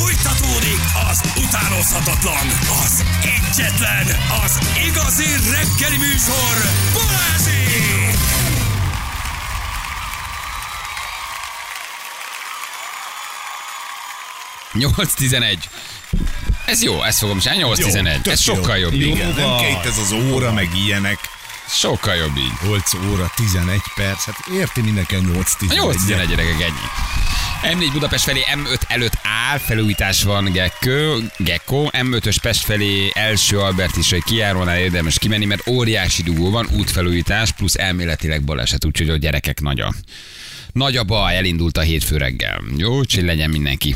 Fújtatódik az utánozhatatlan, az egyetlen, az igazi reggeli műsor, Balázsék! Nyolc 11 Ez jó, ezt fogom csinálni. 8 11 tök Ez sokkal jó. jobb így. Igen, nem itt ez az óra, meg ilyenek. Sokkal jobb így. 8 óra, 11 perc, hát érti mindenki 8 A 11 8 11 gyerekek ennyi. M4 Budapest felé M5 előtt áll, felújítás van Gekko, Gekko, M5-ös Pest felé első Albert is, hogy kijárónál érdemes kimenni, mert óriási dugó van, útfelújítás, plusz elméletileg baleset, úgyhogy a gyerekek nagy a, nagy a baj, elindult a hétfő reggel. Jó, úgyhogy legyen mindenki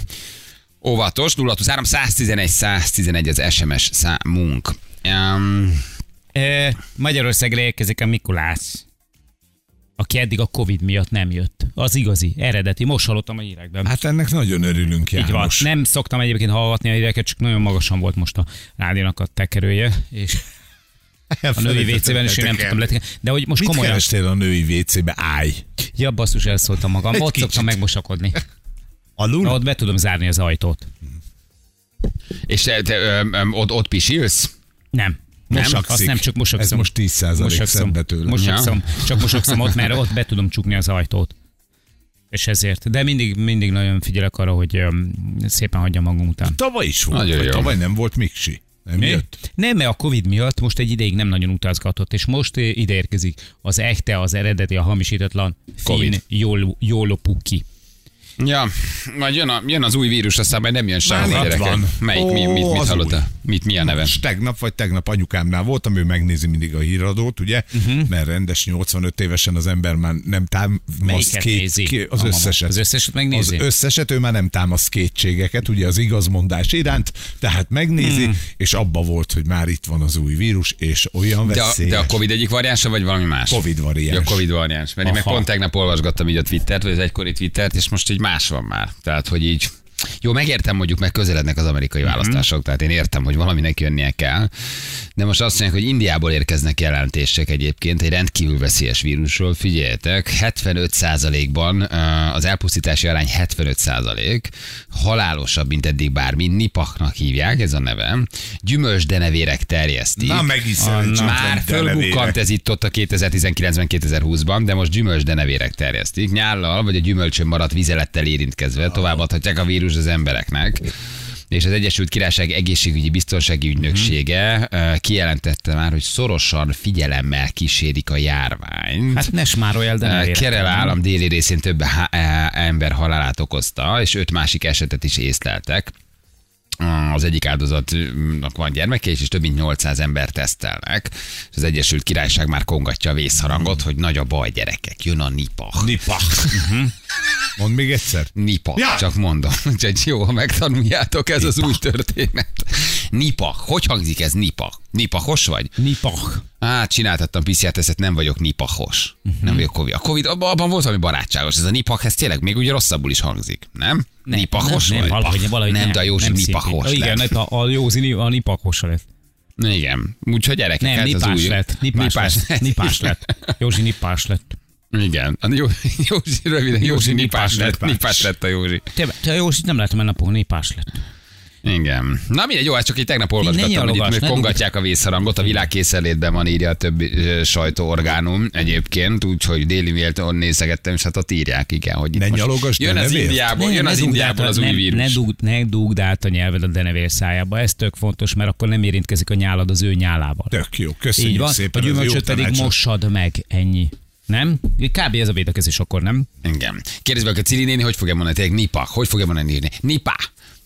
óvatos. 0 111 111 az SMS számunk. Um, Magyarországra érkezik a Mikulás, aki eddig a Covid miatt nem jött. Az igazi, eredeti. Most hallottam a hírekben. Hát ennek nagyon örülünk, Így van. János. Nem szoktam egyébként hallgatni a híreket, csak nagyon magasan volt most a rádiónak a tekerője, és a női WC-ben is én nem tudtam letenni. De hogy most Mit komolyan... kerestél a női WC-be? Állj! Ja, basszus, elszóltam magam. Egy Ott kicsit. szoktam megmosakodni. Alul? Na, ott be tudom zárni az ajtót. és te, te ö, ö, ott, ott pisilsz? Nem. Mosak, azt nem csak mosakszom. Ez most 10% mosakszom. szedbe tőle. Mosakszom. Csak mosakszom ott, mert ott be tudom csukni az ajtót. És ezért. De mindig, mindig nagyon figyelek arra, hogy szépen hagyja magunk után. Tavaly is volt. Nagyon jó. Tavaly nem volt Miksi. Nem jött. Nem, mert a Covid miatt most egy ideig nem nagyon utazgatott, és most eh, ide érkezik az echte, az eredeti, a hamisítatlan Covid. Fin Jolo Puki. Ja, majd jön, a, jön az új vírus, aztán majd nem jön sehol, itt gyerekek. van. Melyik, mi, mit, Ó, mit az hallottál? Mit, mi a neve? Most tegnap vagy tegnap anyukámnál voltam, ő megnézi mindig a híradót, ugye? Uh-huh. Mert rendes 85 évesen az ember már nem támaszt két, két, az A mama. összeset. Az összeset megnézi? Az összeset, ő már nem támaszt kétségeket, ugye az igazmondás iránt, tehát megnézi, hmm. és abba volt, hogy már itt van az új vírus, és olyan De a, veszélyes. de a Covid egyik variánsa, vagy valami más? Covid variáns. Ja, a Covid variáns. Mert én meg pont tegnap olvasgattam így a Twittert, vagy az egykori Twittert, és most így más van már. Tehát, hogy így jó, megértem mondjuk, meg közelednek az amerikai Mhm. választások, tehát én értem, hogy valaminek jönnie kell. De most azt mondják, hogy Indiából érkeznek jelentések egyébként egy rendkívül veszélyes vírusról. Figyeljetek, 75%-ban uh, az elpusztítási arány 75%, halálosabb, mint eddig bármi, nipaknak hívják, ez a neve. Gyümölcsdenevérek terjesztik. Na, megiszem. Már fölbukkant ez itt ott a 2019-ben, 2020-ban, de most gyümölcsdenevérek terjesztik. Nyállal vagy a gyümölcsön maradt vizelettel érintkezve továbbadhatják a vírus az embereknek. És az Egyesült Királyság egészségügyi biztonsági ügynöksége uh, kijelentette már, hogy szorosan figyelemmel kísérik a járvány. Hát ne smárolj de. Kerala állam déli részén több há- eh, ember halálát okozta, és öt másik esetet is észleltek. Az egyik áldozatnak van gyermeke, és több mint 800 ember tesztelnek. És az Egyesült Királyság már kongatja a vészharangot, hogy nagy a baj, gyerekek, jön a nipa. Nipa. Mondd még egyszer. Nipa, Ja. csak mondom. Úgyhogy jó, ha megtanuljátok, ez az új történet. Nipa, hogy hangzik ez nipa? Nipahos vagy? Nipach. Hát csináltattam PCR-tesztet, nem vagyok nipahos. Uh-huh. Nem vagyok Covid. A Covid, abban, abban volt valami barátságos. Ez a nipah, ez tényleg még ugye rosszabbul is hangzik, nem? Nem, nipahos nem, vagy? nem, valahogy, valahogy nem, de a Józsi nem nipahos szimpi- Igen, lett. a, a Józsi a nipakhosa lett. Igen. Úgyhogy gyerekek, Nem, az nipás új... lett. Nipás, lett. Nipás lett. Józsi nipás lett. Igen. A Jó, Józsi, röviden, Józsi, Józsi nipás nipás lett. lett. Nipás lett a Józsi. Te, te Józsi nem láttam el napon, nipás lett. Igen. Na mindegy, jó, hát csak így tegnap ne olvasgattam, hogy itt ne kongatják a vészharangot, a világ készenlétben van írja a többi sajtóorgánum egyébként, úgyhogy déli méltón nézegettem, és hát ott írják, igen, hogy itt Ne most nyalogass, jön az ne. Indiából, jön ne az Indiából az új ne, vírus. Ne, dugd, ne dugd át a nyelved a denevér szájába, ez tök fontos, mert akkor nem érintkezik a nyálad az ő nyálával. Tök jó, köszönjük Így van, szépen. a ez gyümölcsöt pedig mossad meg, ennyi. Nem? Kb. ez a védekezés akkor, nem? Igen. Kérdezd meg a Cili néni, hogy fogja mondani, tényleg nipa, hogy fogja mondani írni? Nipa,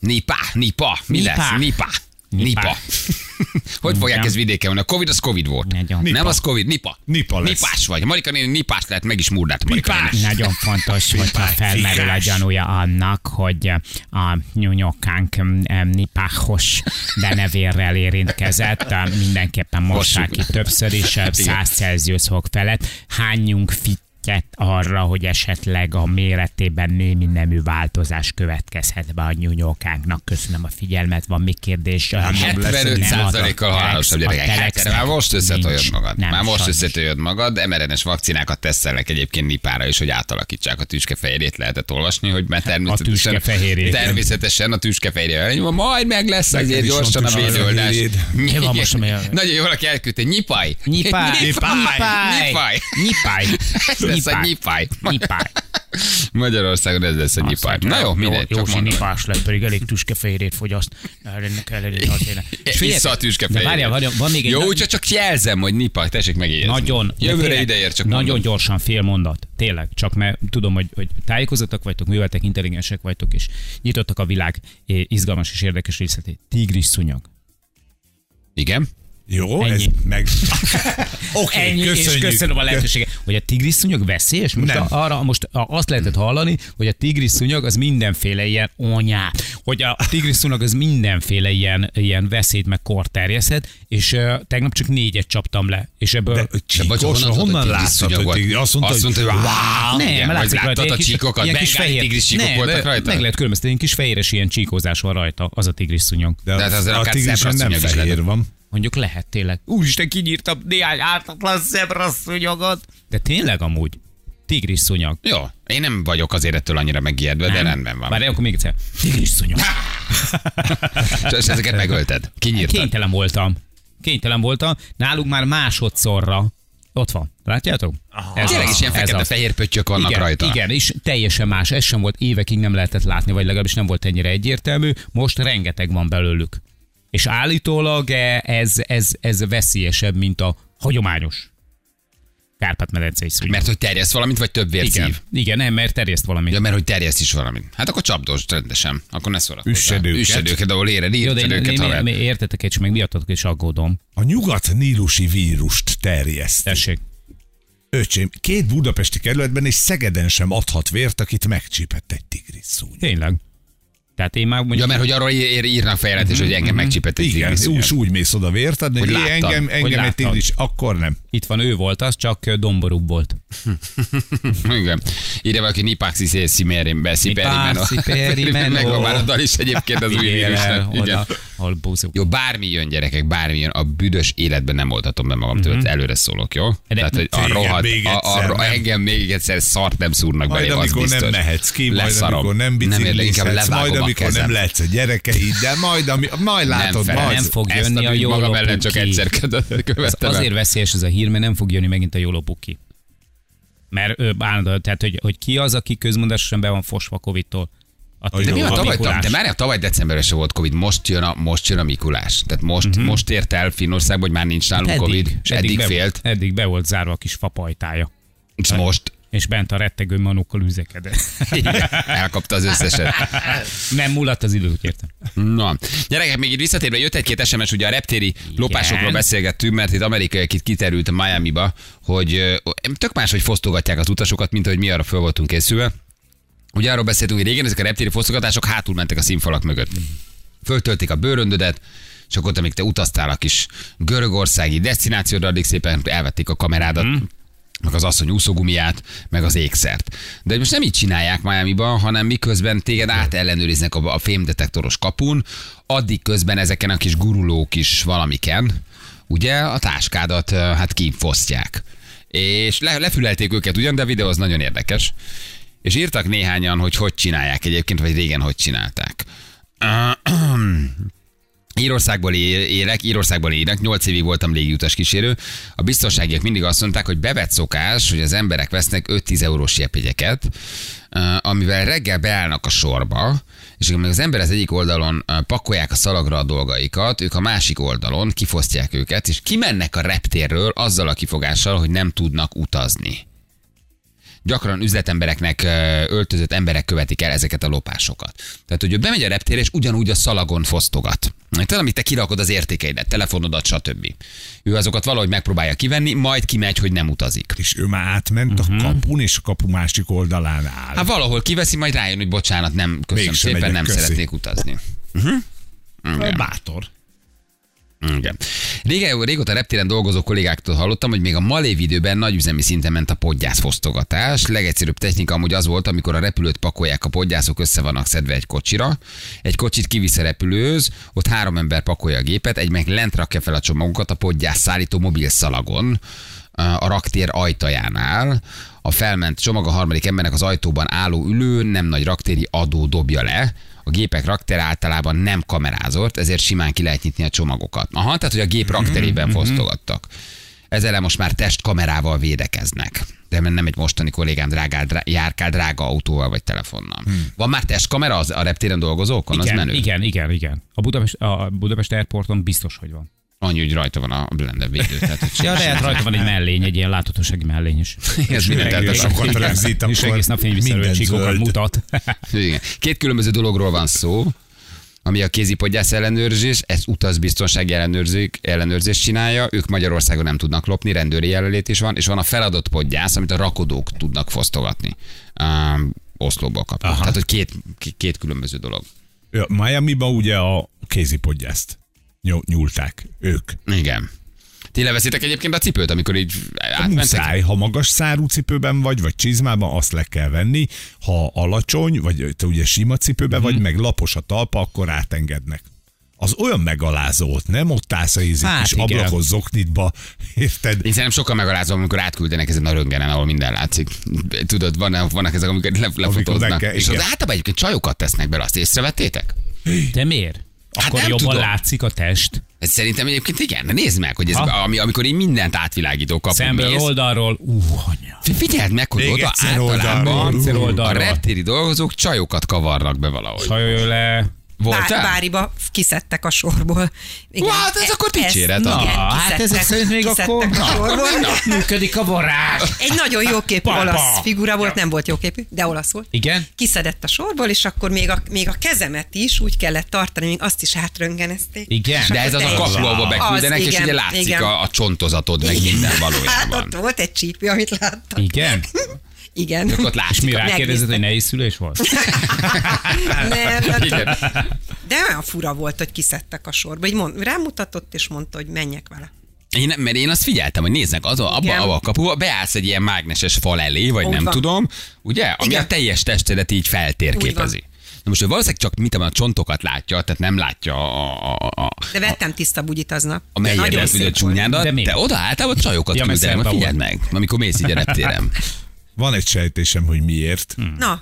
nipa, nipa, mi Nipa. lesz? Nipa. Nipa. Nipa. hogy fogják ezt vidéken mondani? A Covid az Covid volt. Nagyon. Nem Nipa. az Covid, nipa. Nipa lesz. Nipás vagy. Marika néni nipás lett, meg is murdát. Marika. Nagyon fontos, hogyha felmerül a gyanúja annak, hogy a nyúnyokánk nipáhos denevérrel érintkezett, mindenképpen mossák ki többször is, 100 Celsius fok felett, hányjunk fit arra, hogy esetleg a méretében némi nemű változás következhet be a nyúnyókánknak. Köszönöm a figyelmet, van még kérdés? Nem lesz, 75 nem százalékkal adok. halálosabb A gyerekek. Hát, már most összetojod nincs. magad. Nem, Már most sajnos. összetojod magad. mRNS vakcinákat tesztelnek egyébként nipára is, hogy átalakítsák a tüskefehérjét. Lehetett olvasni, hogy mert természetesen, tüskefehérjét. természetesen a tüskefehérje. Majd meg lesz azért gyorsan a védőoldás. Mi van most, a- Nagyon jó, valaki elküldte. Nyipaj. Nyipáj. Nyipáj. Nyipáj. Nyipáj. Lesz a nyipáj. Nyipáj. Magyarországon ez lesz a nyipáj. Na jó, mindegy. Jó, Csak jó mondom. nyipás lett, pedig elég tüskefehérjét fogyaszt. Ennek azért. És figyeljetek, Vissza a de tüskefehérjét. Várjál, várjál, van még egy Jó, úgyhogy csak jelzem, hogy nipaj, tessék megjegyezni. Nagyon. Jövőre ideér, csak Nagyon mondom. gyorsan fél mondat. Tényleg. Csak mert tudom, hogy, hogy tájékozottak vagytok, műveltek, intelligensek vagytok, és nyitottak a világ izgalmas és érdekes részletét. Tigris szúnyog. Igen. Jó, Ennyi. ez meg... Oké, Ennyi, és köszönjük. köszönöm a lehetőséget. Hogy a tigris szúnyog veszélyes? Most Nem. a, arra most a, azt lehetett hallani, hogy a tigris szúnyog az mindenféle ilyen onyá, hogy a tigris szúnyog az mindenféle ilyen, ilyen veszélyt meg kor terjeszhet, és uh, tegnap csak négyet csaptam le, és ebből... De vagy csíkos, honnan honnan, hogy láttad, tigris hogy tigris? Azt mondta, Azt mondta, hogy wow, Nem, igen, látszik rajta, a csíkokat, ilyen kis fehér- tigris csíkok Nem, voltak rajta? Meg lehet különböztetni, kis fehéres ilyen csíkózás van rajta, az a tigris szúnyog. De, De hát azért a akár tigrisen nem fehér van. Mondjuk lehet tényleg. Úristen, kinyírtam néhány ártatlan szebra szúnyogot. De tényleg amúgy. Tigris szúnyog. Jó, én nem vagyok azért ettől annyira megijedve, de rendben van. Várj, akkor még egyszer. Tigris szúnyog. És ezeket megölted. Kinyírtad. Kénytelen voltam. Kénytelen voltam. Nálunk már másodszorra. Ott van. Látjátok? Ez Tényleg is ilyen ez fekete az. fehér pöttyök vannak igen, rajta. Igen, és teljesen más. Ez sem volt, évekig nem lehetett látni, vagy legalábbis nem volt ennyire egyértelmű. Most rengeteg van belőlük. És állítólag eh, ez, ez, ez veszélyesebb, mint a hagyományos Kárpát-medencei szúnyog. Mert hogy terjeszt valamit, vagy több vért igen, szív. igen, nem, mert terjeszt valamit. Ja, mert hogy terjeszt is valamit. Hát akkor csapdosd rendesen. Akkor ne szórakozz. Üssed őket. Üssed őket, ahol éred, Jó, de írtad én, őket, én, haver. én, én értetek egy, meg miattatok is aggódom. A nyugat-nílusi vírust terjeszt. Tessék. Öcsém, két budapesti kerületben és Szegeden sem adhat vért, akit megcsípett egy tigris szúny. Tényleg. Tehát én már mondjuk... Ja, mert hogy arról ír, írnak feljelentés, hogy engem megcsipett egy Igen, úgy, úgy mész oda vért adni, Hogy hogy láttad, engem, hogy engem egy tigris, akkor nem. Itt van, ő volt az, csak domborúbb volt. Igen. Írja valaki Nipaxi Szimerimbe, Sziperimeno. Sziperimeno. Megvan már a dal is egyébként az új vírusnak. Igen. Jó, bármi jön gyerekek, bármi jön, a büdös életben nem oldhatom be magam tőle, előre szólok, jó? Tehát, hogy a rohadt, a, a, nem. engem még egyszer szart nem szúrnak belém, az amikor biztos. nem mehetsz ki, majd amikor nem biciklizhetsz, majd amikor nem lehetsz a gyerekeiddel, majd, ami, majd látod, Fere, majd. nem fog jönni a jó magam ellen csak egyszer követtem azért veszélyes ez a hír, mert nem fog jönni megint a Jolopuki. Mert ő állandóan, tehát hogy, hogy ki az, aki közmondásosan be van fosva Covid-tól. A, De mi a tavaly? Mikulás. De már tavaly decemberben se volt Covid, most jön a, most jön a Mikulás. Tehát most, uh-huh. most ért el Finnországba, hogy már nincs nálunk Covid, és eddig, be, félt, Eddig be volt zárva a kis fapajtája. és most És bent a rettegő manókkal üzekedett. elkapta az összeset. nem múlott az idő, értem. Na, gyerekek, még itt visszatérve jött egy-két SMS, ugye a reptéri lopásokról beszélgettünk, mert itt amerikaiak itt kiterült a Miami-ba, hogy tök más, hogy fosztogatják az utasokat, mint ahogy mi arra föl voltunk készülve. Ugye arról beszéltünk, hogy régen ezek a reptéri fosztogatások hátul mentek a színfalak mögött. Föltöltik a bőröndödet, és akkor még te utaztál a kis görögországi destinációra, addig szépen elvették a kamerádat, mm meg az asszony úszógumiját, meg az ékszert. De most nem így csinálják Miami-ban, hanem miközben téged átellenőriznek a, a fémdetektoros kapun, addig közben ezeken a kis gurulók is valamiken, ugye a táskádat hát kifosztják. És le, lefülelték őket ugyan, de a videó az nagyon érdekes. És írtak néhányan, hogy hogy csinálják egyébként, vagy régen hogy csinálták. Írországból élek, Írországból élek, 8 évig voltam légiutas kísérő. A biztonságiak mindig azt mondták, hogy bevett szokás, hogy az emberek vesznek 5-10 eurós jepjegyeket, amivel reggel beállnak a sorba, és amíg az ember az egyik oldalon pakolják a szalagra a dolgaikat, ők a másik oldalon kifosztják őket, és kimennek a reptérről azzal a kifogással, hogy nem tudnak utazni gyakran üzletembereknek öltözött emberek követik el ezeket a lopásokat. Tehát, hogy ő bemegy a reptérre, és ugyanúgy a szalagon fosztogat. Tehát, amit te kirakod az értékeidet, telefonodat, stb. Ő azokat valahogy megpróbálja kivenni, majd kimegy, hogy nem utazik. És ő már átment a kapun, és a kapu másik oldalán áll. Hát valahol kiveszi, majd rájön, hogy bocsánat, nem, köszönöm Mégsem szépen, megyek, nem köszi. szeretnék utazni. Bátor. Igen. Régen, régóta reptéren dolgozó kollégáktól hallottam, hogy még a malév időben nagyüzemi szinten ment a podgyászfosztogatás. Legegyszerűbb technika amúgy az volt, amikor a repülőt pakolják, a podgyászok össze vannak szedve egy kocsira. Egy kocsit kivisz a repülőz, ott három ember pakolja a gépet, egy meg lent rakja fel a csomagokat a podgyász szállító mobil szalagon a raktér ajtajánál. A felment csomag a harmadik embernek az ajtóban álló ülő nem nagy raktéri adó dobja le. A gépek raktér általában nem kamerázott, ezért simán ki lehet nyitni a csomagokat. Aha, tehát hogy a gép rakterében fosztogattak. Ezzel most már testkamerával védekeznek. De nem egy mostani kollégám drágál, drá, járkál drága autóval vagy telefonnal. Van már testkamera az a reptéren dolgozókon? az Igen, menő? igen, igen, igen. A Budapest, a Budapest Airporton biztos, hogy van. Annyi, hogy rajta van a blender védő. Tehát, hogy Ja, lehet rajta van egy mellény, egy ilyen láthatósági mellény is. Ez minden Reggel tehát sokat rögzít, És egész nap fényviszerő minden csíkokat mutat. Igen. Két különböző dologról van szó, ami a kézipodgyász ellenőrzés, ez utazbiztonsági ellenőrzés, ellenőrzést csinálja, ők Magyarországon nem tudnak lopni, rendőri jelenlét is van, és van a feladott podgyász, amit a rakodók tudnak fosztogatni. Um, Oszlóból kapnak. Tehát, hogy két, két- különböző dolog. Ja, Miami-ban ugye a kézipodgyászt nyúlták ők. Igen. Ti leveszitek egyébként a cipőt, amikor így átmentek? Muszáj, ha magas szárú cipőben vagy, vagy csizmában, azt le kell venni. Ha alacsony, vagy te ugye sima cipőben Mhm. vagy, meg lapos a talpa, akkor átengednek. Az olyan megalázó ott, nem ott állsz a ízik Hát igen. ablakos zoknitba, érted? Én szerintem sokkal megalázom, amikor átküldenek ezen a röngenen, ahol minden látszik. Tudod, van, vannak ezek, amikor le, lefotóznak. meg kell- és az általában egyébként csajokat tesznek bele, azt észrevettétek? De miért? Hát Akkor jobban tudom. látszik a test. Ez szerintem egyébként igen, de nézd meg, hogy ez, Ha? ami, amikor én mindent átvilágító kapok. Szemből mész. oldalról, ú, anya. Fi- Figyeld meg, hogy Még oda általában oldalról. A reptéri dolgozók csajokat kavarnak be valahogy. Hajolj le. Voltál? Bár, Báriba kiszedtek a sorból. Igen. Hát ez akkor dicséret, na. igen, hát ezek szerint még akkor- a sorból. Működik a varázs. Egy nagyon jó képű Papa. olasz figura volt, nem volt jó képű, de olasz volt. Igen? Kiszedett a sorból, és akkor még a, még a kezemet is úgy kellett tartani, még azt is átröngenezték. Igen. De ez az a kapu, ahol beküldenek, és ugye látszik igen. a, a csontozatod, meg minden Hát valójában. ott volt egy csípő, amit láttam. Igen? Igen. Akkor ott látszik. mi a- rákérdezed, hogy nehéz szülés volt? Nem, nem, de olyan fura volt, hogy kiszedtek a sorba. Így mond, rámutatott, és mondta, hogy menjek vele. Én, mert én azt figyeltem, hogy néznek, az, abba, Igen. abba a kapuba, beállsz egy ilyen mágneses fal elé, vagy Úgy nem van. tudom, ugye? Ami Igen. a teljes testedet így feltérképezi. Na most ő valószínűleg csak mit a csontokat látja, tehát nem látja a, a, a, De vettem tiszta bugyit aznap. a melyedet, a csúnyádat, De te oda általában csajokat Ja, szerda figyeld meg, amikor mész így a reptéren. Van egy sejtésem, hogy miért. Na,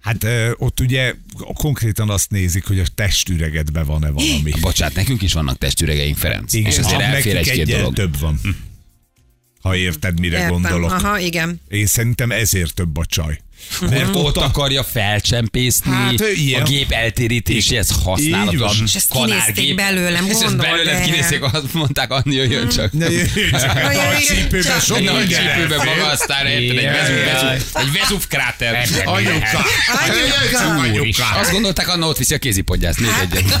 Hát ö, ott ugye konkrétan azt nézik, hogy a testüregedben van-e valami. Bocsát, nekünk is vannak testüregeink, Ferenc. Igen, és azért elfér egy-két dolog. több van. Ha érted, mire értem. gondolok. Aha, igen. Én szerintem ezért több a csaj. Mert ott akarja felcsempészni Hát, a gép eltérítéséhez van. És ezt kinézték belőlem, És ezt el. kinézték, azt mondták, Anni, jöjjön csak. Ne, a nagy csípőben Csak- sok nagy minden csípőbe maga, aztán érted, egy Vezúv kráter. Anyuka! Anyuka! Azt gondolták, Anna ott viszi a kézipodgyászt, még egyet.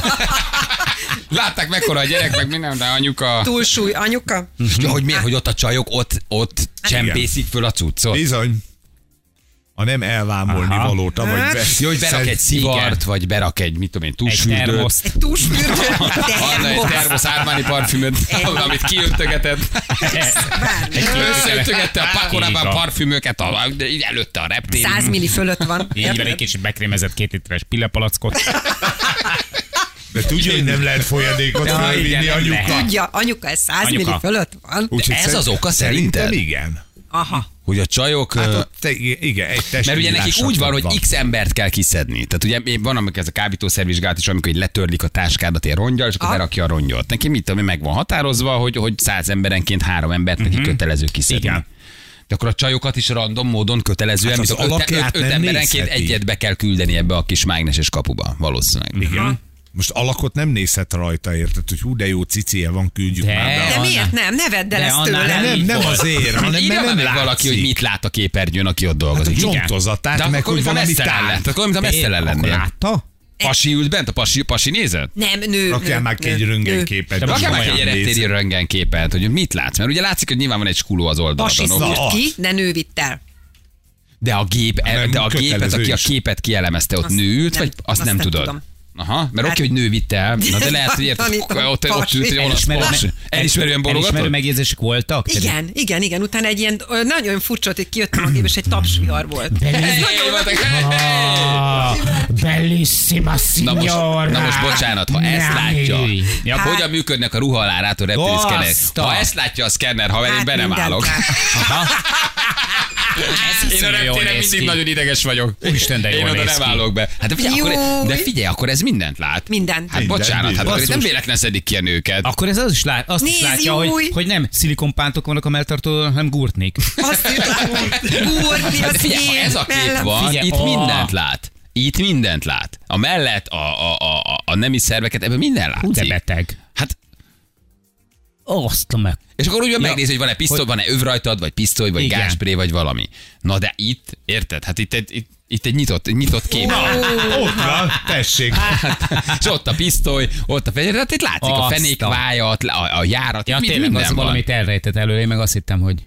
Látták mekkora a gyerek, meg minden, de anyuka... Túlsúly, anyuka? Ja, hogy miért, hogy ott a csajok ott, ott csempészik föl a cuccot? Bizony. A nem elvámolni Aha. valót, vagy Hát. vesz. Jó, hogy berak egy szivart, vagy berak egy, mit tudom én, Egy tusfürdőt. termoszt. Egy túlsúlyt? Anna egy termosz Armani parfümöt, amit kiöntögetett. Összeöntögette a pakorában parfümöket, a, előtte a reptéren. 100 milli fölött van. Így van, egy kicsit bekrémezett két literes pillepalackot. De tudja, hogy nem lehet folyadékot Ja, igen, nem anyuka. Tudja, anyuka, ez 100 Anyuka. milli fölött van. Úgyhogy ez az oka szerinted? Szerintem igen. Aha. Hogy a csajok... Hát ott, te, igen, egy test Mert ugye nekik úgy van, hogy x embert kell kiszedni. Tehát ugye van, amikor ez a kábítószervizsgálat is, amikor így letörlik a táskádat egy rongyal, és akkor Ah. berakja a rongyot. Neki mit tudom, én, meg van határozva, hogy, hogy száz emberenként három embert neki kötelező kiszedni. Igen. De akkor a csajokat is random módon kötelezően, Hát az öt, öt, öt emberenként nézheti. egyet be kell küldeni ebbe a kis mágneses kapuba, valószínűleg. Igen. Most alakot nem nézhet rajta, érted, hogy hú, de jó cicie van, küldjük De. már be. De miért nem? Ne vedd el De ezt annál tőlem. Nem, nem azért, hanem mert már nem meg valaki, látszik. hogy mit lát a képernyőn, aki ott dolgozik. Hát a csontozatát, De meg hogy valami messzel tár. lett. Akkor, mint a messzel Akkor lennél. látta? Pasi ült bent, a pasi, pasi nézett? Nem, nő. Rakjál már ki egy röntgenképet. De Rakjál meg Komolyan egy reptéri röntgenképet, hogy mit látsz, mert ugye látszik, hogy nyilván van egy skuló az Pasi oldalon. Na, szúrt ki, de nő vitt el. De a gép, Nem, de a gépet, aki a képet kielemezte, ott Azt nő ült, nem- vagy azt nem nem tudod? Aha, mert Hát- oké, hogy nő vitte el. Na de lehet, hogy érted, ott, ott, ült egy olasz Elismerő, pasi. Elismerően elismerő bologatott? megjegyzések voltak? Igen, igen, igen. Utána egy ilyen nagyon furcsa, hogy kijöttem a gép, és egy tapsvihar volt. Bellissima Na most, signora. na most bocsánat, ha ezt látja, Ja, Hát- hogyan működnek a ruhalárátor reptéri Azt szkennerek? a- Ha ezt látja a szkenner, ha én Hát be nem állok. Én a reptéren mindig nagyon ideges vagyok. Úristen, de Én jól oda néz nem állok be. Hát de figyelj, akkor, de figyelj, akkor ez mindent lát. Mindent. Hát Minden, bocsánat, hát minden. akkor ez nem véletlen szedik ki a nőket. Akkor ez az is lát, azt is Nézd, látja, új! hogy, hogy nem szilikonpántok vannak a melltartódon, hanem gurtnék. Azt úrni, Hát az figyelj, ha én ez a kép van, Figyelj, itt mindent lát. Itt mindent lát. A mellett, a, a, a, a, a nemi szerveket, ebben minden Hú, de látszik. beteg. Hát, Azt a meg. és akkor úgy van Ja. megnézi, hogy van-e pisztoly, van-e öv rajtad, vagy pisztoly, vagy Igen. gáspré, vagy valami. Na de itt, érted? Hát itt egy, itt, itt egy nyitott, egy nyitott kép. Na, ott van, tessék. és ott a pisztoly, ott a fegyver, hát itt látszik a Azt fenékvájat, a, a járat, Ja, itt tényleg, minden az van. valamit elrejtett előle, én meg azt hittem, hogy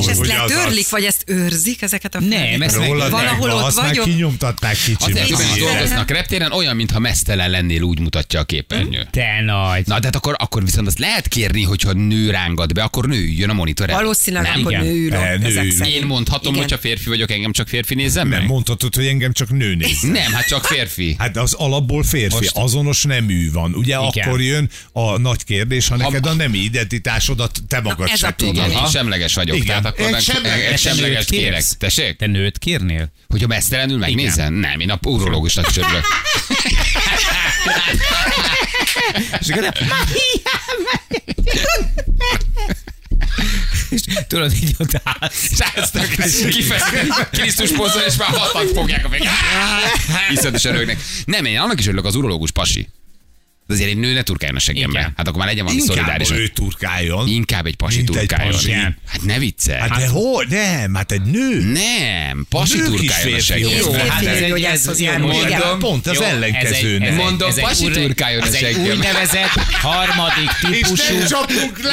És ezt az letörlik, az- vagy ezt őrzik ezeket a Nem, ezt Rólad Valahol meg, ott azt már vagyok. kinyomtatták is Igen. dolgoznak reptéren, olyan, mintha mesztelen lennél, úgy mutatja a képernyő. te nagy. Na, de hát akkor, akkor viszont azt lehet kérni, hogyha nő rángat be, akkor nő üljön a monitor előtt. Valószínűleg nem. akkor Igen. nő. Eh, ül. Én mondhatom, Igen. hogyha férfi vagyok, engem csak férfi nézzem Nem meg? mondhatod, hogy engem csak nő néz. Nem, hát csak férfi. Hát az alapból férfi, Most- azonos nemű van. Ugye Igen. akkor jön a nagy kérdés, ha neked a nemi identitásodat te magad ez se a tudod. Semleges vagyok. Igen. Tehát akkor Egy semleges. egy kérek. Tessék? Te nőt kérnél? Hogyha mesztelenül megnézem? Nem, én a urológusnak is örülök. És akkor és tudod, így odaállsz. És ezt kifejezetten Krisztus pozol, és már hatan fogják a meg. Iszonyatosan rögnek. Nem, én annak is örülök az urológus pasi. De azért egy nő ne turkáljon a seggembe. Hát akkor már legyen valami Inkább szolidáris. ő turkáljon. Inkább egy pasi Mint egy turkáljon. pasi. Igen. Hát ne viccelj. Hát de hol? Nem, hát egy nő. Nem, pasi nők turkáljon a seggembe. Jó, hát hát ez ez egy- ez- ez- jár, mondom. Pont az ellenkező. ez egy- ez egy- Mondom, ez egy pasi turkáljon a Ez egy seggembe. úgynevezett harmadik típusú... És csapunk le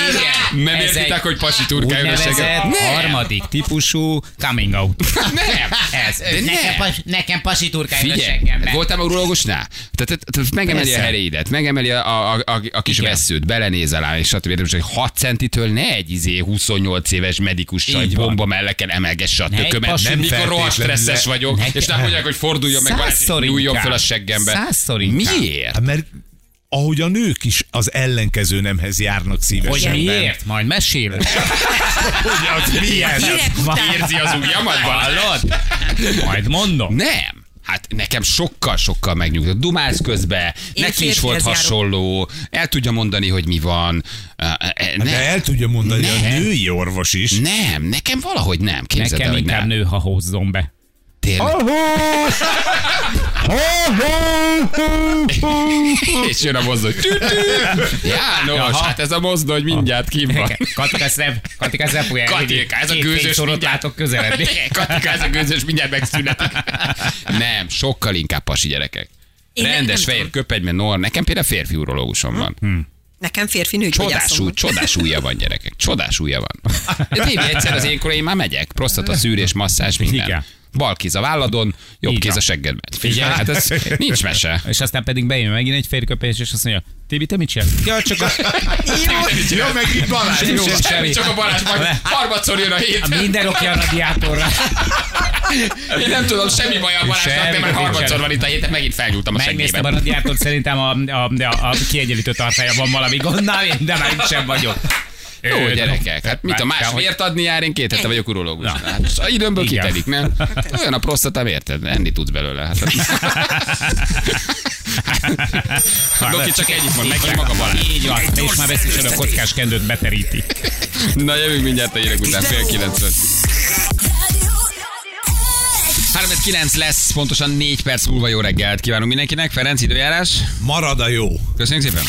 Nem ez értitek, egy hogy pasi turkáljon a seggembe? Harmadik típusú coming out. Nem. Ez. De nekem, pasi turkáljon a seggembe. voltál már urológusnál? Tehát, tehát megemeli a heréidet, megemeli a, a, a, a kis Igen. veszőt, belenézel rá, és stb. Most, hogy 6 centitől ne egy izé 28 éves medikus saj van. bomba melleken emelgesse a Ne egy tökömet, nem mikor rohadt stresszes vagyok, Nekem- és nem mondják, hogy forduljon meg, nyúljon fel a seggembe. Százszor inkább. Miért? Hát mert ahogy a nők is az ellenkező nemhez járnak Hogy szívesen. miért? Majd mesél. Hogy az milyen? Érzi az ujjamat? Hallod? Majd mondom. Nem. Hát nekem sokkal-sokkal megnyugtat. Dumálsz közbe, Én neki is volt járok. hasonló, el tudja mondani, hogy mi van. Uh, uh, De nem. el tudja mondani a Nem. női orvos is. Nem, nekem valahogy nem. Képzeld el, Nekem hogy inkább nem. nő, ha hozzon be. Tényleg. És jön a mozdony. János, hát ez a mozdony mindjárt kim van. Katika, nem, Katika, fogja Katika, ez a gőzös mindjárt. látok közeledni. Katika, ez a gőzös mindjárt megszületik. Nem, sokkal inkább pasi gyerekek. Én Rendes, fehér köpenyben, nor. Nekem például férfi urológusom van. Nekem férfi nő Csodás, ú, csodás újja van, gyerekek. Csodás újja van. Tényleg egyszer az én koraim már megyek. Prostata szűrés, masszázs, minden. Igen. Bal kéz a válladon, jobb Így kéz a seggedben. Figyelj, hát ez nincs mese. És aztán pedig bejön megint egy férköpés, és azt mondja, Tibi, te mit csinálsz? Ja, csak a... Ja, meg itt Balázs. Semmi, jó. semmi. Semmi, csak a Balázs majd harmadszor jön a hét. a minden okja a radiátorra. Én nem tudom, semmi baj a Balázsnak, de már harmadszor van itt a héten, megint felnyúltam a Megnéztem a radiátort, szerintem a, a, a, a kiegyenlítő tartája van valami gondnál, én de már sem vagyok. Jó gyerekek, hát mit a más vért adni jár, én két hete vagyok urológus. Na. Hát, a időmből Igen. kitelik, nem? Olyan a prostatám, érted? Enni tudsz belőle. Hát, a Doki csak ennyit mond, neki maga Balázs. Így van, és már veszik a kockás kendőt beteríti. Na jövünk mindjárt a hírek után, fél kilencven. 39 lesz, pontosan 4 perc múlva jó reggelt kívánunk mindenkinek. Ferenc, időjárás. Marad a jó. Köszönjük szépen.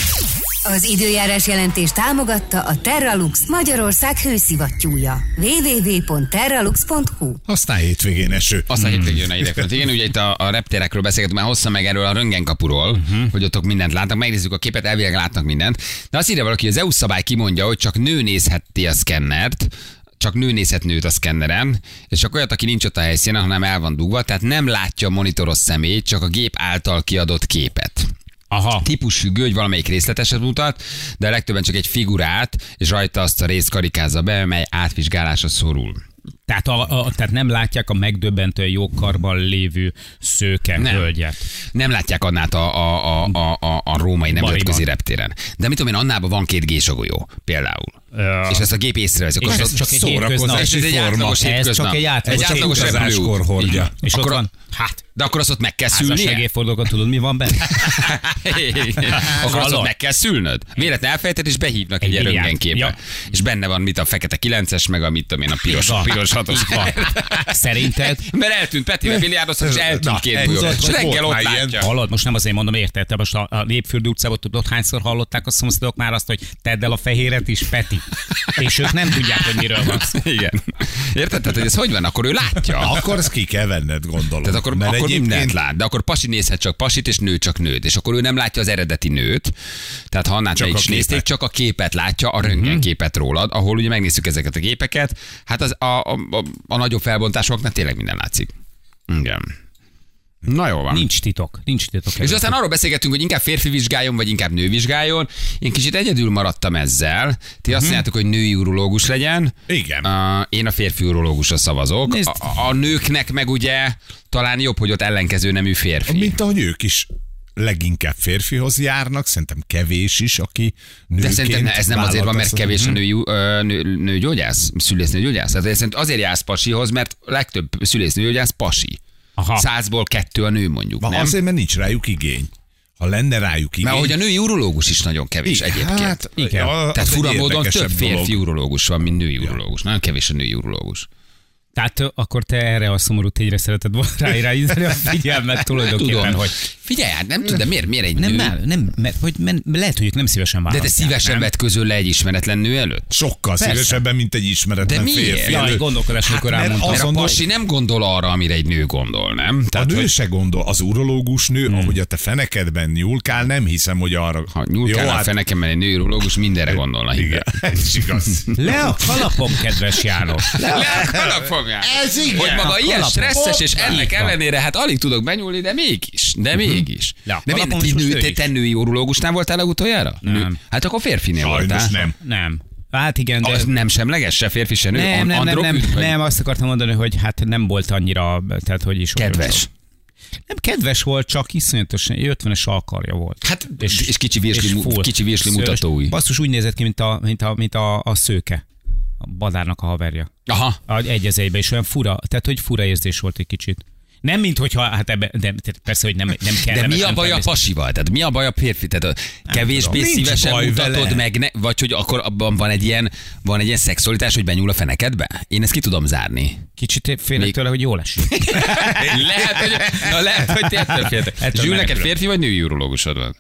Az időjárás jelentés támogatta a Terralux Magyarország hőszivattyúja. www.terralux.hu Aztán hétvégén eső. Aztán hmm. hétvégén jön a idegfront. Igen, ugye itt a, a reptérekről beszélgetünk már hosszan meg erről a röntgenkapuról, uh-huh. hogy ott mindent látnak. Megnézzük a képet, elvileg látnak mindent. De azt írja valaki, hogy az EU szabály kimondja, hogy csak nő nézheti a szkennert, csak nő nézhet nőt a szkenneren, és csak olyat, aki nincs ott a helyszínen, hanem el van dugva, tehát nem látja a monitoros személyt, csak a gép által kiadott képet. Aha. Típus függő, hogy valamelyik részleteset mutat, de legtöbben csak egy figurát, és rajta azt a részt karikázza be, mely átvizsgálásra szorul. Tehát, a, a, tehát nem látják a megdöbbentően jó karban lévő szőke Nem. hölgyet. Nem látják Annát a, a, a, a, a, a római nemzetközi reptéren. De mit tudom én, Annában van két gésagolyó, például. Ö, És ezt a gép észreveszi. és ez csak egy hétköznap. És ez egy forma. átlagos Ez csak egy átlagos egy átlagos hétköznaskor repülő. hordja. És Akkor ott a- van, hát, De akkor azt ott meg kell szülnie? házasságéfordulókon tudod, mi van benne? akkor azt ott meg kell szülnöd. Véletlen elfejted, és behívnak egy, Egy röntgenképe. Ja. És benne van mit a fekete 9-es, meg a mit tudom én, a piros, van. piros 6-os. Így van. Szerinted? Mert eltűnt Peti, mert milliárdoszor, és eltűnt két tudod, És reggel ott látja. Hallod, most nem azért mondom, érted? Te most a, a Népfürdő utcában tudod, hányszor hallották a szomszédok már azt, hogy tedd el a fehéret is, Peti. És ők nem tudják, hogy miről van szó. Igen. Érted? Tehát, hogy ez hogy van? Akkor ő látja. Akkor ezt ki kell venned, gondolom. Tehát akkor, Mert akkor mindent lát, de akkor pasi nézhet csak pasit, és nő csak nőt. És akkor ő nem látja az eredeti nőt. Tehát ha Annát Csak le a is képet. nézték, csak a képet látja, a röntgenképet rólad, ahol ugye megnézzük ezeket a képeket. Hát az, a, a, a, a nagyobb felbontásoknál tényleg minden látszik. Igen. Na jó van. Nincs titok, nincs titok. És aztán arról beszélgettünk, hogy inkább férfi vizsgáljon, vagy inkább nő vizsgáljon. Én kicsit egyedül maradtam ezzel. Ti azt mondjátok, hogy női urológus legyen. Igen. Uh, én a férfi urológusra szavazok. Nézd. A, a nőknek meg ugye talán jobb, hogy ott ellenkező nemű férfi. Mint ahogy ők is leginkább férfihoz járnak, szerintem kevés is, aki De nőként szerintem ne- ez nem azért van, mert kevés a nő, ö, nő, nőgyógyász, szülésznőgyógyász. Tehát szerintem azért jársz pasihoz, mert legtöbb szülésznőgyógyász pasi. Aha. Százból kettő a nő mondjuk, a- nem? Azért, mert nincs rájuk igény. Ha lenne rájuk igény... Mert hogy a női urológus is nagyon kevés Igen, egyébként. hát, Igen. a- Tehát fura módon több férfi dolog. urológus van, mint női urológus. Nagyon kevés a női urológus. Tehát akkor te erre a szomorú tényre szereted volna ráirányítani a figyelmet tulajdonképpen, Tudom. hogy Figyelj, hát nem tudom, de miért, miért egy nem, nő? nem, nem mert, hogy men, lehet, hogy ők nem szívesen De választják. te szívesen nem? vett közül le egy ismeretlen nő előtt? Sokkal Persze. szívesebben, mint egy ismeretlen De miért? férfi. Jaj, előtt. gondolkodás, amikor mert elmondtam. Mert a pasi nem gondol arra, amire egy nő gondol, nem? A nő hogy- se gondol, az urológus nő, Hmm. ahogy a te fenekedben nyúlkál, nem hiszem, hogy arra... ha nyúlkál Jó, a hát- fenekem, egy nő urológus mindenre gondolna. Igen, ez igaz. Le a kalapom, kedves János. Le a kalapomját. Ez igen. Hogy maga A ilyen kalapom. stresszes, és ennek ellenére hát alig tudok benyúlni, de mégis. De mégis. Le a De miért ti és nő, te, te női urológusnál voltál legutoljára? Nem. Hát akkor férfinél Sajnos voltál. nem. Nem. Hát igen, de... Az nem semleges, se férfi, se nő. nem, nem, nem, nem, nem, azt akartam mondani, hogy hát nem volt annyira, tehát hogy is. Kedves. Nem kedves volt, csak iszonyatosan 50-es alkarja volt. Hát, és kicsi virsli kicsi virsli mutatói. Basszus úgy nézett ki, mint a, mint a, mint a, a szőke. A badárnak a haverja. Aha. Egy az egybe, és olyan fura, tehát hogy fura érzés volt egy kicsit. Nem, mint hogyha, hát ebbe, de, persze, hogy nem, nem kell. De mi a baj a pasival? Tehát mi a baj a férfi? Tehát a kevésbé tudom. Szívesen mutatod vele. meg, ne, vagy hogy akkor abban van egy ilyen, van egy ilyen szexualitás, hogy benyúl a fenekedbe? Én ezt ki tudom zárni. Kicsit félek Még- tőle, hogy jól esik. lehet, hogy, na lehet, hogy te ettől féltek. Neked férfi vagy női urológusod van?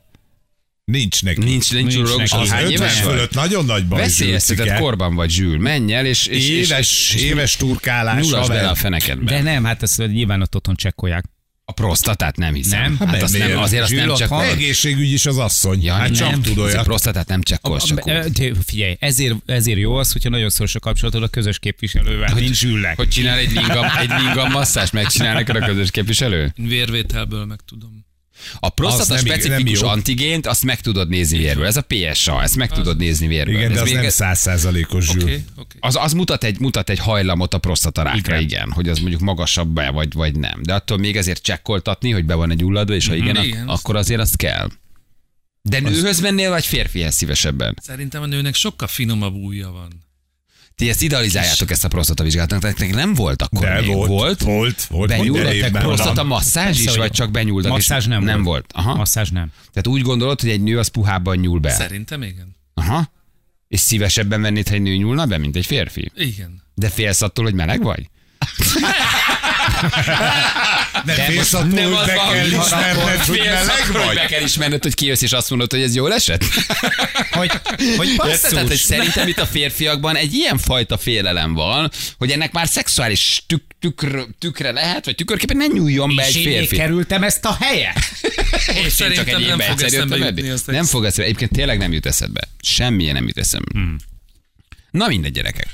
Nincs neki. Nincs, nincs, Nincs neki. Az Az hány 50 éves vagy? fölött nagyon nagy baj. Veszélyeztetett korban vagy, Zsül. Menj el, és, és, Éves, és, és éves turkálás. nyulasd bele a fenekedbe. De nem, hát ezt nyilván ott otthon csekkolják. A prostatát nem hiszem. Nem? Hát Hát azt nem, azért azt nem csak... van. Egészségügy is az asszony. Ja, hát nem, csak tud azért olyat. prostatát nem csak úgy. te- Figyelj, ezért, ezért jó az, hogyha nagyon szoros a kapcsolatod a közös képviselővel, mint Zsülnek. Hogy csinál egy lingam, egy lingam masszás, megcsinál neked a közös képviselő? Vérvételből meg tudom. A prostata Az nem- specifikus nem jó. antigént, azt meg tudod nézni vérből. Ez a PSA, ezt meg tudod nézni vérből. Igen, Ez de az még- nem százszázalékos okay, oké. az, az mutat, egy, mutat egy hajlamot a prostatarákra, igen. Igen. igen, hogy az mondjuk magasabb be, vagy, vagy nem. De attól még ezért csekkoltatni, hogy be van egy ulladva, és ha igen, Igen, igen azt- akkor azért azt kell. De nőhöz mennél, vagy férfihez szívesebben? Szerintem a nőnek sokkal finomabb ujja van. Ti ezt idealizáljátok ezt a prostatavizsgálatot, nektek nem volt akkor De még. volt, volt? volt, volt. Évben prostata masszázs is, vagy csak benyúltak? Masszázs nem, nem volt. volt. Aha. Masszázs nem. Tehát úgy gondolod, hogy egy nő az puhábban nyúl be. Szerintem igen. Aha. És szívesebben vennéd, ha egy nő nyúlna be, mint egy férfi? Igen. De félsz attól, hogy meleg vagy? De félsz attól, hogy be kell ismerned, hogy meleg vagy? be kell ismerned, hogy kijössz, és azt mondod, hogy ez jól esett? Hogy, hogy Érted? Tehát, hogy szerintem itt a férfiakban egy ilyen fajta félelem van, hogy ennek már szexuális tük, tükr, tükre lehet, vagy tükörképpen ne nyúljon be És egy én férfi. kerültem ezt a helyet. És én csak Szerintem egy nem fog eszembe jutni Nem fog eszembe. Egyébként tényleg nem jut eszedbe. Semmilyen nem jut eszembe. Hmm. Na mindegy, gyerekek.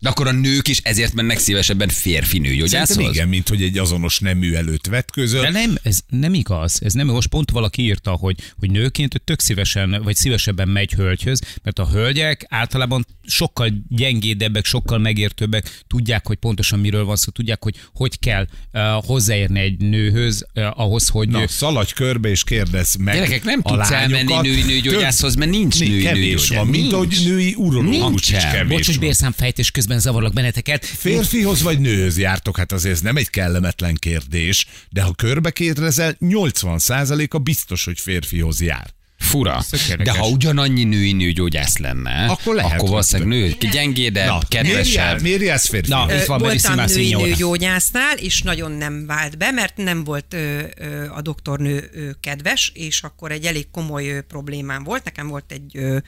De akkor a nők is ezért mennek szívesebben férfi nőgyógyászhoz? Szerintem igen, mint hogy egy azonos nemű előtt De vetközöl. nem, ez nem igaz. Ez nem, most pont valaki írta, hogy, hogy nőként ő tök szívesen, vagy szívesebben megy hölgyhöz, mert a hölgyek általában sokkal gyengédebbek, sokkal megértőbbek, tudják, hogy pontosan miről van szó, tudják, hogy hogy kell uh, hozzáérni egy nőhöz, uh, ahhoz, hogy Na, szaladj körbe és kérdezz meg Gyerekek, nem a tudsz elmenni lányokat. női nőgyógyászhoz, mert nincs női kevés nőgyógyász. van, mint ahogy női urológus is kevés Bocs, hogy bérszámfejtés közben zavarlak benneteket. Férfihoz vagy nőhöz jártok, hát azért ez nem egy kellemetlen kérdés, de ha körbe kérdezel, 80%-a biztos, hogy férfihoz jár. Fura. De ha ugyanannyi női nőgyógyász lenne, Akkor lehet, akkor valószínűleg nő, gyengédebb, kedvesebb. miért jársz férfi? Na, itt van Voltam női nőgyógyásznál, és nagyon nem vált be, mert nem volt ö, ö, a doktornő ö, kedves, és akkor egy elég komoly ö, problémám volt. Nekem volt egy ö,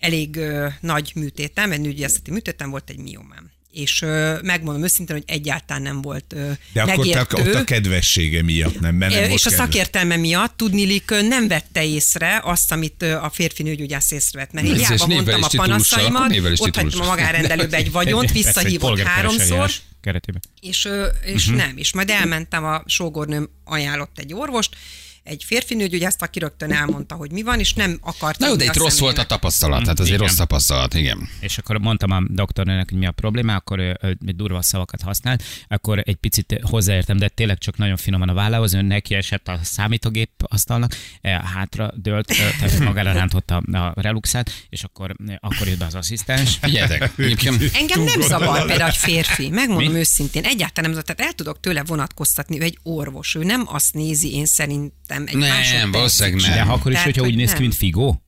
elég ö, nagy műtétem, egy nőgyógyászati műtétem, volt egy miomám. És ö, megmondom őszintén, hogy egyáltalán nem volt ö, De akkor megértő. ott a kedvessége miatt nem, mert nem és a kedves. szakértelme miatt tudnilik nem vette észre azt, amit a férfi nőgyógyász észrevett. Mert hiába mondtam a akkor panaszaimat, ott hagytam a titulussal. magánrendelőbe egy vagyont, visszahívott háromszor, Keretében. és, és uh-huh. nem, és majd elmentem, a sógornőm ajánlott egy orvost, egy férfi nőgyógyászt, aki rögtön elmondta, hogy mi van, és nem akart. Na jó, de itt rossz volt a tapasztalat, tehát azért Igen. rossz tapasztalat, igen. És akkor mondtam a doktornőnek, hogy mi a probléma, akkor ő, ő durva szavakat használt, akkor egy picit hozzáértem, de tényleg csak nagyon finoman a vállához, ő neki esett a számítógép asztalnak, eh, hátra dőlt, eh, tehát magára rántotta a reluxát, és akkor, eh, akkor jött be az asszisztens. Figyeljetek, egyébként Engem nem zavar például egy férfi, megmondom Mi? őszintén, egyáltalán nem zavar, tehát el tudok tőle vonatkoztatni, ő egy orvos, ő nem azt nézi, én szerintem egy Nem, valószínűleg nem. De akkor is, Tehát, hogyha úgy néz ki, mint Figó?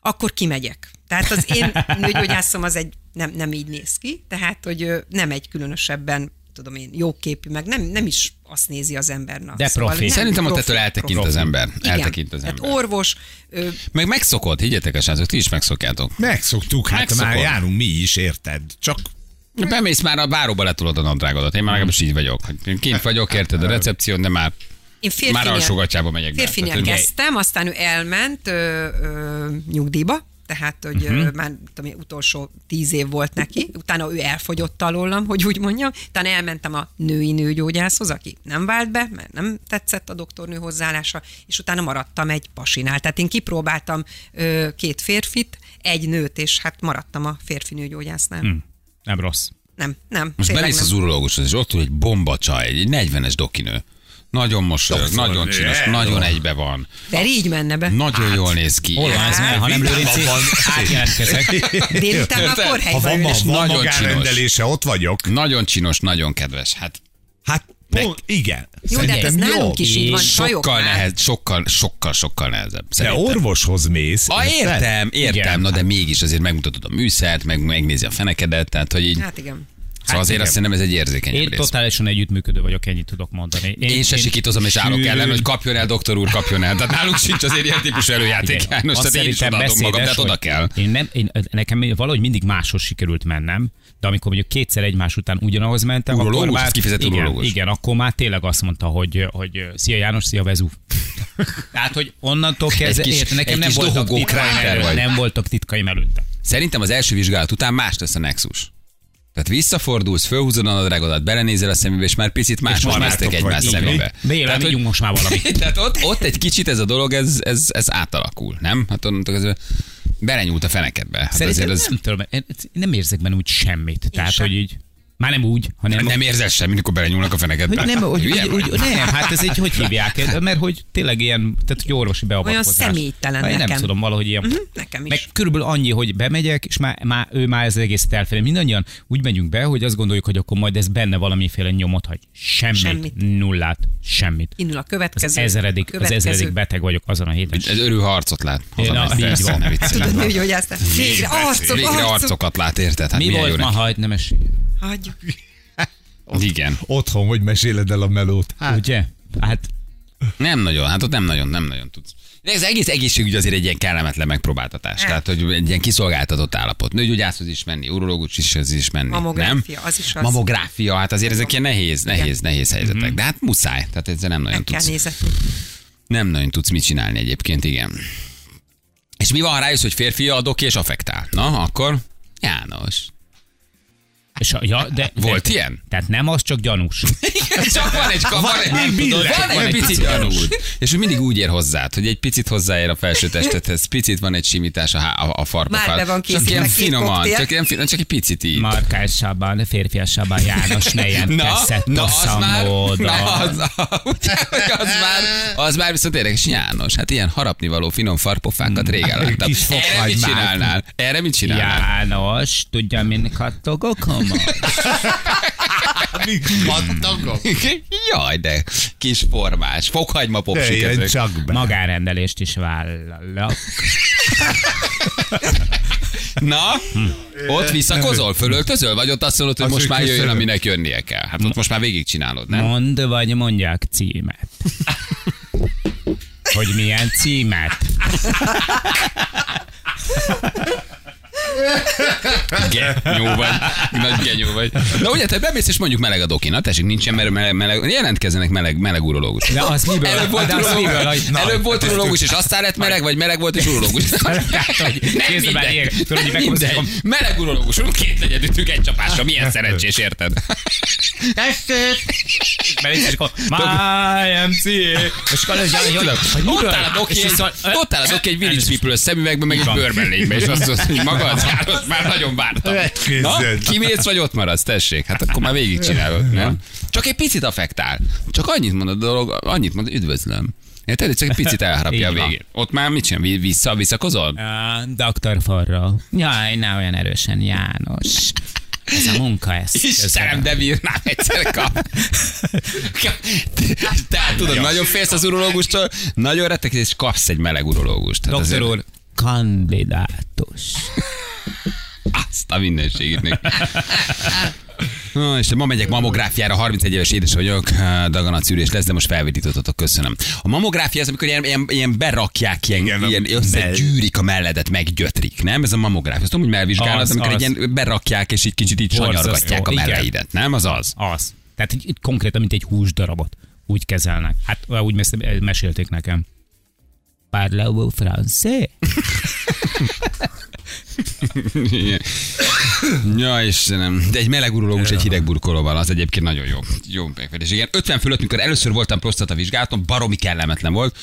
akkor kimegyek. Tehát az én nőgyógyászom az egy, nem, nem így néz ki, tehát, hogy nem egy különösebben tudom én, jóképű, meg nem, nem is azt nézi az ember. Na, De profi. nem Szerintem ott profi, ettől eltekint profi. az ember. Igen. Eltekint az Tehát ember. orvos, ö, Meg megszokott, higgyetek a srácok, ti is megszokjátok. Megszoktuk, hát Megszokod. már járunk mi is, érted? Csak Bemész már a báróba letolod a nadrágodat. Én már legalábbis így vagyok. Kint vagyok, érted a recepción, de már, én már férfinél, alsógatjába megyek be. hogy- kezdtem, aztán ő elment ö, ö, nyugdíjba, tehát, hogy uh-huh. már tudom, utolsó tíz év volt neki, utána ő elfogyott alólam, hogy úgy mondjam, utána elmentem a női nőgyógyászhoz, aki nem vált be, mert nem tetszett a doktornő hozzáállása, és utána maradtam egy pasinál. Tehát én kipróbáltam ö, két férfit, egy nőt, és hát maradtam a férfi nőgyógyásznál. Hmm. Nem rossz. Nem, nem. Most nem. az urológushoz, és ott ül egy bombacsaj, egy 40-es dokinő. Nagyon mosolyog, nagyon csinos, nagyon egybe van. De így menne be. Nagyon jól néz ki. Hol van ez? Hát, Ha nem Lőrinci, átjelentkezek. Délután már Érted? ha van, van nagyon magánrendelése, ott vagyok. Nagyon csinos, nagyon kedves. Hát Hát pont, igen. Jó, de hát ez nálunk is így van, sokkal nehez, sokkal, sokkal, sokkal nehezebb. De Szerintem. orvoshoz mész. Ah, érted? értem, értem, Igen. na de mégis azért megmutatod a műszert, meg megnézi a fenekedet, tehát hogy így, Hát igen. Szóval azért igen. azt szerintem ez egy érzékeny Én rész. totálisan együttműködő vagyok, ennyit tudok mondani. Én se sikítozom és állok ellen, hogy kapjon el, doktor úr, kapjon el. Tehát nálunk sincs azért ilyen típusú előjáték. Igen. János, Azt tehát én is odaadom magam, de hát oda kell. Én nem, én, nekem valahogy mindig máshoz sikerült mennem, de amikor mondjuk kétszer egymás után ugyanahoz mentem, Urológus? akkor már, Ez kifejezett igen, urológus. igen, akkor már tényleg azt mondta, hogy, hogy szia János, szia Vezúv. Tehát, hogy onnantól kezdve, kis- érted, nekem nem voltak, titkaim előtt, nem voltak titkaim előtte. Szerintem az első vizsgálat után más lesz a nexus. Tehát visszafordulsz, fölhúzod a nadrágodat, belenézel a szemébe, és már picit más néztek barátok egymás szemébe. Tehát, hogy- most már valamit. Tehát ott, ott egy kicsit ez a dolog, ez, ez, ez átalakul, nem? Hát onnantól kezdve belenyúlt a fenekedbe. Hát Szerintem azért az, nem tudom, én nem érzek benne úgy semmit. Tehát, sem. hogy így, már nem úgy, hanem nem érzel semmit, amikor belenyúlnak a fenekedbe. Hogy nem, hogy, Hülye úgy, nem, hát ez egy, hogy hívják, mert hogy tényleg ilyen, tehát hogy orvosi beavatkozás. személytelen Hát Én nem nekem. tudom, valahogy ilyen. Mhm, nekem is. Meg körülbelül annyi, hogy bemegyek, és már, már ő már ez az egészet elfelé. Mindannyian úgy megyünk be, hogy azt gondoljuk, hogy akkor majd ez benne valamiféle nyomot hagy. Semmit, Semmit. nullát, semmit. Indul a Az következő. ezeredik, az következő. ezeredik beteg vagyok azon a héten. Ez örül harcot lát. Én a- Hazamegy, így persze, van. Tudod, nőgyógyásztál. Végre arcok, Végre arcok. arcokat lát, érted? Hát Mi volt jó ma, hagyd, nem esélye. Hagyjuk. Igen. Otthon, hogy meséled el a melót? Hát, Ugye? Hát Nem nagyon, hát ott nem nagyon, nem nagyon tudsz. De ez egész egészségügy azért egy ilyen kellemetlen megpróbáltatás. Tehát, hogy egy ilyen kiszolgáltatott állapot. Nőgyógyászhoz is menni, urológus is, az is menni. Mamográfia, nem? az is az. Mamográfia, hát azért ezek ilyen nehéz, nehéz, nehéz helyzetek. De hát muszáj. Tehát ezzel nem nagyon Meg kell tudsz. nézetni. Nem nagyon tudsz mit csinálni egyébként, igen. És mi van, ha rájössz, hogy férfi a doki és affektál? Na, akkor János. És a, ja, de, Volt de, ilyen? Tehát nem az, csak gyanús. Csak van egy, van, van, egy, van, Van egy egy picit pici gyanúd. És ő mindig úgy ér hozzád, hogy egy picit hozzáér a felső testethez, picit van egy simítás a, há- a, a farpafal. Már be van Csak készítve ilyen finoman, csak, ilyen, finom- csak egy picit így. Markásabban, férfiasabban János ne Na, jelentkezett na, az már, na, az, ugye, az, már, az már viszont érdekes János. Hát ilyen harapnivaló finom farpofákat régen láttam. Kis Erre mit csinálnál? Erre mit csinálnál? János, tudja, min kattogok most? Kattagok. Jaj, de kis formás. Fokhagyma popsik ezek. csak be. Magánrendelést is vállalok. Na, ott visszakozol, fölöltözöl, vagy ott azt mondod, hogy most már jöjjön, aminek jönnie kell. Hát ott most már végigcsinálod, nem? Mondd, vagy mondják címet. Hogy milyen címet? Genyó vagy. Nagy genyó vagy. Na ugye, te bemész és mondjuk meleg a doki. Na tessék, nincsen meleg, meleg, meleg jelentkezzenek meleg, meleg urológus. De az miből? Előbb volt de az miből, urológus, hogy... előbb volt urológus, és aztán lett meleg, vagy meleg volt és urológus. Nem Kézzel már ilyen, tudod, hogy meghozzák Meleg urológus, két negyed ütünk egy csapásra. Milyen szerencsés, érted? Belépsz, és akkor My MC. És akkor az, hogy, hogy, hogy Ott miből? áll a doki, egy, szóval- ott áll a doki egy Village People szemüvegben, meg egy bőrmellékbe, és azt mondod, hogy maga az János, már nagyon vártam. Na, kimész, vagy ott maradsz, tessék? Hát akkor már végigcsinálod, nem? Csak egy picit affektál. Csak annyit mond a dolog, annyit mond, üdvözlöm. Érted? Csak egy picit elharapja a végén. Ott már mit csinál? Vissza, visszakozol? Uh, Dr. Forra. Jaj, ne olyan erősen, János. Ez a munka, ez. Istenem, de bírnám egyszer kap. Tehát tudod, nagyon félsz az urológustól, nagyon rettek, és kapsz egy meleg urológust. Doktor úr, kandidátus. Azt a mindenségét még. Na, és ma megyek mamográfiára, 31 éves édes vagyok, daganatszűrés lesz, de most felvidítottatok, köszönöm. A mamográfia az, amikor ilyen, ilyen, ilyen berakják, ilyen, Igen, ilyen összegyűrik a melledet, meggyötrik, nem? Ez a mamográfia. Azt tudom, hogy melvizsgálat, Az, amikor az. egy ilyen berakják, és így kicsit így sanyargatják a melleidet, nem? Az az. Az. Tehát így konkrétan, mint egy húsdarabot. Úgy kezelnek. Hát úgy mes- mesélték nekem. Parlez-vous français? Ja, Istenem. De egy meleg urológus egy hideg burkolóval, az egyébként nagyon jó. Jó megfedés. Igen, 50 fölött, mikor először voltam prostata vizsgálaton, baromi kellemetlen volt.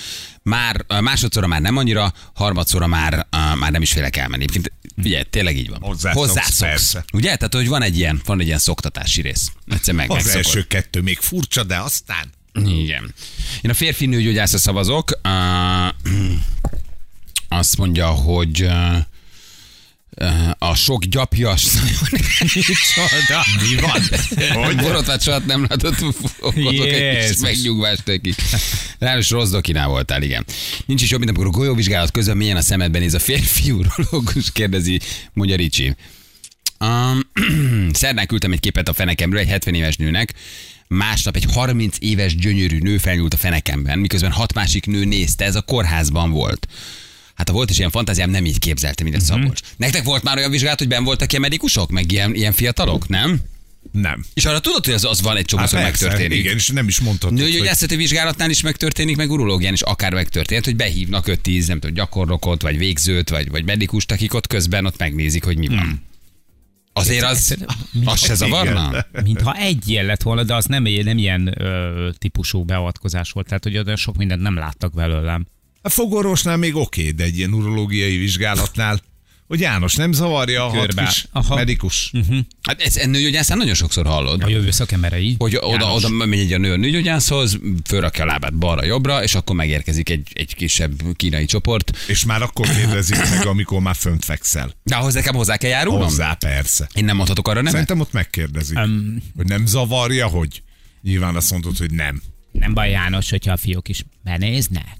Már másodszorra már nem annyira, harmadszorra már, uh, már nem is félek elmenni. Egyébként, Ugye, tényleg így van. Hozzászoksz. Ugye? Tehát, hogy van egy ilyen, van egy ilyen szoktatási rész. Egyszer meg, Az megszokod. első kettő még furcsa, de aztán... Igen. Én a férfi nőgyógyászra szavazok. Uh, azt mondja, hogy uh, a sok gyapjas Micsoda? Mi van? Hogy? Borotvát soha nem látott, okozok egy kis megnyugvást neki. Ráadásul rossz dokinál voltál, igen. Nincs is jobb, mint amikor a golyóvizsgálat közben milyen a szemedben néz a férfi urológus, kérdezi, mondja Ricsi. Um, szerdán küldtem egy képet a fenekemről egy 70 éves nőnek, másnap egy 30 éves gyönyörű nő felnyúlt a fenekemben, miközben hat másik nő nézte, ez a kórházban volt. Hát ha volt is ilyen fantáziám, nem így képzeltem ide Szabolcs. Nektek volt már olyan vizsgálat, hogy ben voltak ilyen medikusok, meg ilyen, ilyen fiatalok, nem? Nem. És arra tudod, hogy az, az van egy csomószor Hát megtörténik. Igen, és nem is mondhatod, hogy... Nőgyógyászati vizsgálatnál is megtörténik, meg urológián is akár megtörtént, hogy behívnak 5-10, nem tudom, gyakornokot, vagy végzőt, vagy, vagy medikust, akik ott közben ott megnézik, hogy mi van. Azért az, az se zavarna? Mintha egy ilyen lett volna, de az nem, nem ilyen ö, típusú beavatkozás volt. Tehát, hogy olyan sok mindent nem láttak belőlem. A fogorvosnál még oké, de egy ilyen urológiai vizsgálatnál, hogy János nem zavarja a hat Aha. medikus. Hát ez nőgyógyászán nagyon sokszor hallod. A jövő szakemberei. Hogy oda, János. oda megy egy a nő a nőgyógyászhoz, fölrakja a lábát balra-jobbra, és akkor megérkezik egy, egy kisebb kínai csoport. És már akkor kérdezik meg, amikor már fönt fekszel. De ahhoz nekem hozzá kell járulnom? Hozzá, persze. Én nem mondhatok arra nemet? Szerintem ott megkérdezik. Öm, Hogy nem zavarja, hogy? Nyilván azt mondod, hogy nem. Nem baj, János, hogyha a fiúk is benéznek.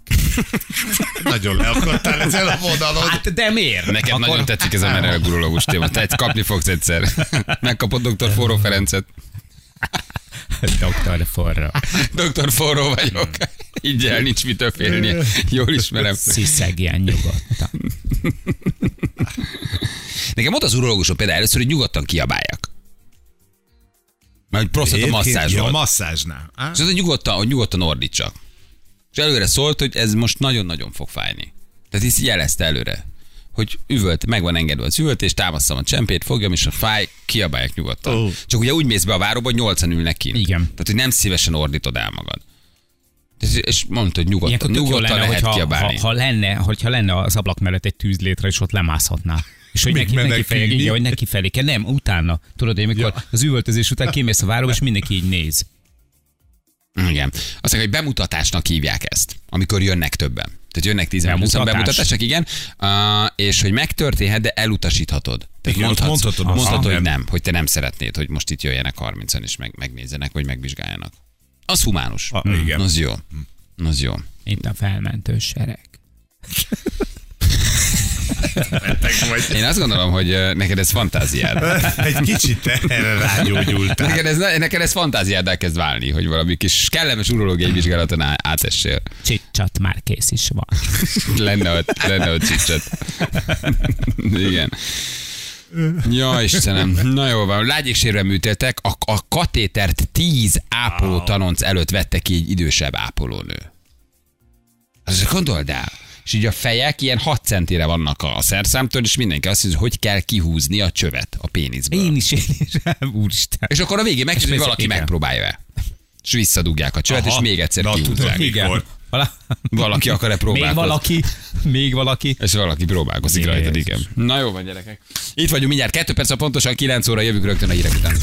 Nagyon leakadtál ezen a vonalon. Hát de miért? Nekem Akkor- nagyon tetszik ez a merev urológus téma. Te egy kapni fogsz egyszer. Megkapod dr. Forró Ferencet. Doktor Forra. Doktor Forró vagyok. Így el, nincs mitől félni. Jól ismerem. Sziszegjen nyugodtan. Nekem ott az urológusom például először, hogy nyugodtan kiabáljak. Mert hogy prostata masszázs Ja, a volt. masszázsnál. Á, És az, hogy nyugodtan, hogy nyugodtan ordítsak. És előre szólt, hogy ez most nagyon-nagyon fog fájni. Tehát ezt jelezte előre. hogy üvölt, meg van engedve az üvöltés, támasztam a csempét, fogjam, és a fáj, kiabálják nyugodtan. Ó. Csak ugye úgy mész be a váróba, hogy nyolcan ülnek kint. Igen. Tehát, hogy nem szívesen ordítod el magad. És- mondtad, hogy nyugodtan, nyugodtan lenne, lehet hogyha, kiabálni. ha, ha, lenne, hogyha lenne az ablak mellett egy tűzlétre, és ott lemászhatná. És hogy neki, neki, felé, igen, hogy neki felé kell. Nem, utána. Tudod, hogy amikor Ja. az üvöltözés után kimész a váróba, és mindenki így néz. Igen. Azt mondja, hogy bemutatásnak hívják ezt, amikor jönnek többen. Tehát jönnek 10 20 Bemutatás. bemutatások, igen, uh, és hogy megtörténhet, de elutasíthatod. Tehát Igen, mondhatsz, mondhatod mondhatod, ha hogy nem. hogy te nem szeretnéd, hogy most itt jöjjenek 30-an és meg, megnézzenek, vagy megvizsgáljanak. Az humánus. Ah, igen. Az jó. Az jó. Itt a felmentő sereg. Én azt gondolom, hogy neked ez fantáziád. Egy kicsit erre rágyógyultál. Neked ez, neked ez fantáziád elkezd válni, hogy valami kis kellemes urológiai vizsgálaton átessél. Csicsat már kész is van. lenne ott, lenne ott csicsat. Igen. Ja, Istenem. Na jó van. Lágyéksérve műtéltek, a, a katétert 10 ápoló tanonc előtt vette ki egy idősebb ápolónő. Az gondold el. És így a fejek ilyen 6 centire vannak a szerszámtól, és mindenki azt hiszi, hogy kell kihúzni a csövet a péniszből. Én is, én is. Úristen. És akkor a végén megkérdezi, hogy valaki igen. megpróbálja-e. És visszadugják a csövet, Aha. és még egyszer kihúzzák. mikor? Vala... Valaki akar-e Még próbálkozni? valaki, még valaki. És valaki próbálkozik rajta, igen. Na jó van, gyerekek. Itt vagyunk mindjárt, kettő perc a pontosan 9 óra, jövünk rögtön a hírek után.